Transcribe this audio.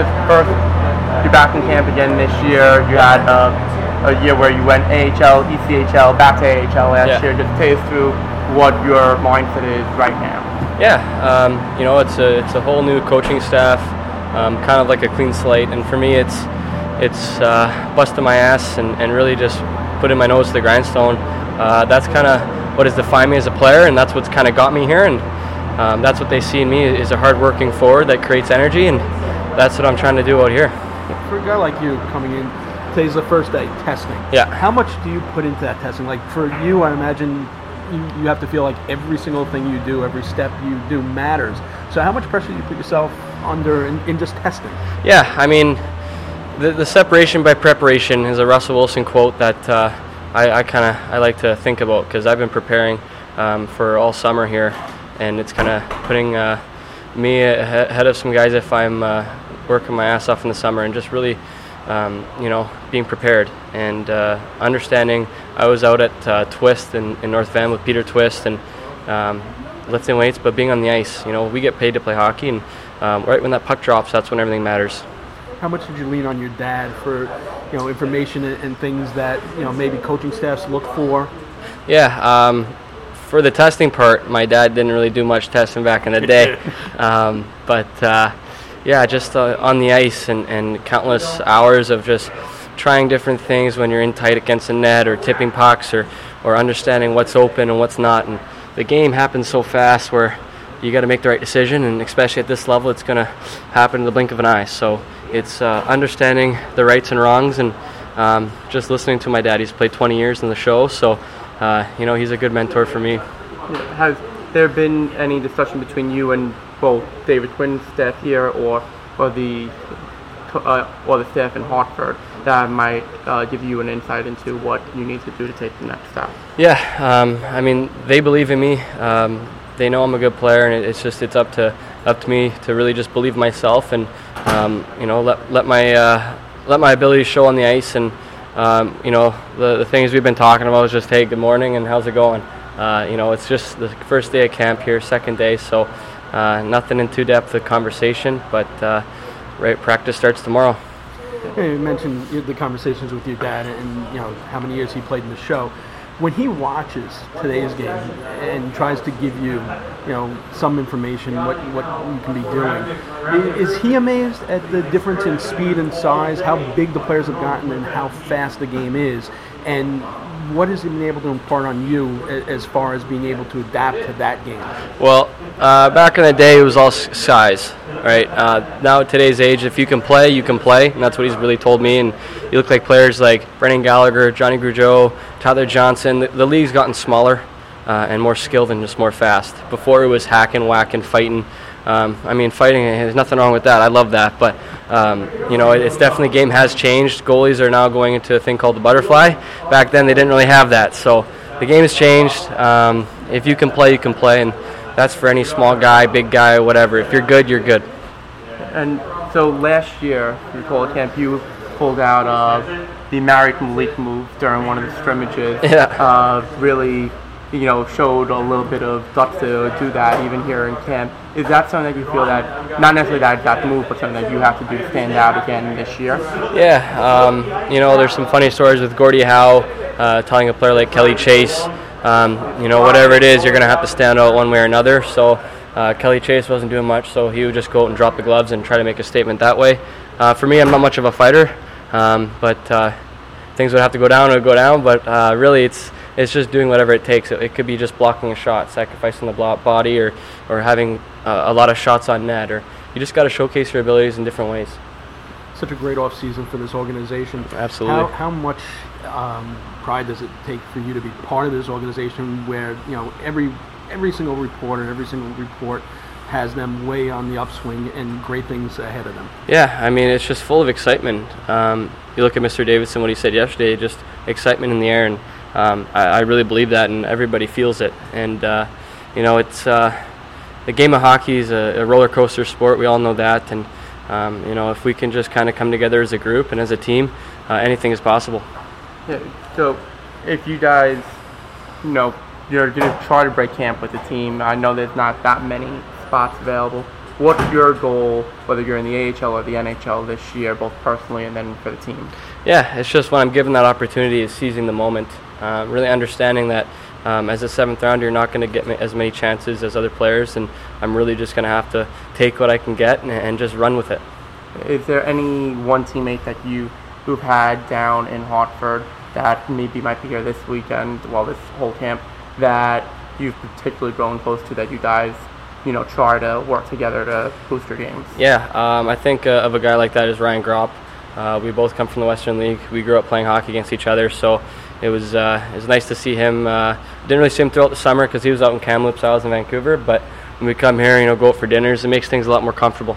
this first, you're back in camp again this year. You had uh, a year where you went AHL, ECHL, back to AHL last Yeah. year. Just take us through what your mindset is right now. Yeah, um, you know, it's a it's a whole new coaching staff, um, kind of like a clean slate. And for me, it's it's uh, busting my ass and, and really just putting my nose to the grindstone. Uh, that's kind of what has defined me as a player, and that's what's kind of got me here. And um, that's what they see in me is a hardworking forward that creates energy, and that's what I'm trying to do out here. For a guy like you coming in, today's the first day testing. Yeah. How much do you put into that testing? Like for you, I imagine you, you have to feel like every single thing you do, every step you do matters. So how much pressure do you put yourself under in, in just testing? Yeah, I mean, the, the separation by preparation is a Russell Wilson quote that uh, I, I kind of I like to think about because I've been preparing um, for all summer here, and it's kind of putting uh, me ahead of some guys if I'm uh, working my ass off in the summer and just really, um, you know, being prepared and uh, understanding. I was out at uh, Twist in, in North Van with Peter Twist and um, lifting weights, but being on the ice. You know, we get paid to play hockey, and um, right when that puck drops, that's when everything matters. How much did you lean on your dad for, you know, information and, and things that you know maybe coaching staffs look for? Yeah, um, for the testing part, my dad didn't really do much testing back in the day. um, but uh, yeah, just uh, on the ice and, and countless hours of just trying different things when you're in tight against the net or tipping pucks or, or understanding what's open and what's not. And the game happens so fast where you got to make the right decision, and especially at this level, it's going to happen in the blink of an eye. So it's uh, understanding the rights and wrongs and um, just listening to my dad. He's played 20 years in the show, so uh, you know he's a good mentor for me. Has there been any discussion between you and both David Quinn's staff here or or the uh, or the staff in Hartford that might uh, give you an insight into what you need to do to take the next step? Yeah, um, I mean they believe in me. Um, they know I'm a good player, and it's just it's up to up to me to really just believe myself and um, you know let let my uh, let my abilities show on the ice and um, you know the the things we've been talking about is just hey good morning and how's it going. Uh, you know it's just the first day of camp here, second day, so uh, nothing in too depth of conversation, but uh, right practice starts tomorrow. You mentioned the conversations with your dad and you know how many years he played in the show. When he watches today's game and tries to give you, you know, some information what what you can be doing, is he amazed at the difference in speed and size, how big the players have gotten, and how fast the game is, and what has he been able to impart on you as far as being able to adapt to that game? Well, uh, back in the day, it was all size, right? Uh, now, at today's age, if you can play, you can play, and that's what he's really told me. And you look like players like Brendan Gallagher, Johnny Gaudreau, Tyler Johnson. The, the league's gotten smaller uh, and more skilled and just more fast. Before it was hacking, whacking, fighting. Um, I mean, fighting, there's nothing wrong with that. I love that. But, um, you know, it's definitely, game has changed. Goalies are now going into a thing called the butterfly. Back then, they didn't really have that. So the game has changed. Um, if you can play, you can play. And that's for any small guy, big guy, whatever. If you're good, you're good. And so last year, you recall camp, you pulled out uh, the Marek Malik move during one of the scrimmages. Yeah. Uh, really, you know, showed a little bit of guts to do that even here in camp. Is that something that you feel that, not necessarily that that move, but something that you have to do to stand out again this year? Yeah, um, you know, there's some funny stories with Gordie Howe uh, telling a player like Kelly Chase, um, you know, whatever it is, you're going to have to stand out one way or another. So uh, Kelly Chase wasn't doing much, so he would just go out and drop the gloves and try to make a statement that way. Uh, for me, I'm not much of a fighter, um, but uh, things would have to go down, it would go down. But uh, really, it's it's just doing whatever it takes. It, it could be just blocking a shot, sacrificing the blo- body, or or having uh, a lot of shots on net, or you just got to showcase your abilities in different ways. Such a great off season for this organization. Absolutely. How, how much um, pride does it take for you to be part of this organization where you know every every single reporter, every single report has them way on the upswing and great things ahead of them. Yeah, I mean, it's just full of excitement. Um, you look at Mr. Davidson, what he said yesterday, just excitement in the air, and um, I, I really believe that, and everybody feels it. And, uh, you know, it's uh, the game of hockey is a, a roller coaster sport. We all know that. And, um, you know, if we can just kind of come together as a group and as a team, uh, anything is possible. Yeah, so if you guys, you know, you're going to try to break camp with the team, I know there's not that many spots available. What's your goal, whether you're in the AHL or the NHL this year, both personally and then for the team? Yeah, it's just when I'm given that opportunity is seizing the moment, uh, really understanding that um, as a seventh rounder, you're not going to get ma- as many chances as other players, and I'm really just going to have to take what I can get and, and just run with it. Is there any one teammate that you who've had down in Hartford that maybe might be here this weekend, well, this whole camp, that you've particularly grown close to that you guys, you know, try to work together to boost your games? Yeah, um, I think uh, of a guy like that is Ryan Gropp. Uh, we both come from the Western League. We grew up playing hockey against each other, so it was uh, it was nice to see him. Uh, didn't really see him throughout the summer because he was out in Kamloops, I was in Vancouver. But when we come here, you know, go out for dinners, it makes things a lot more comfortable.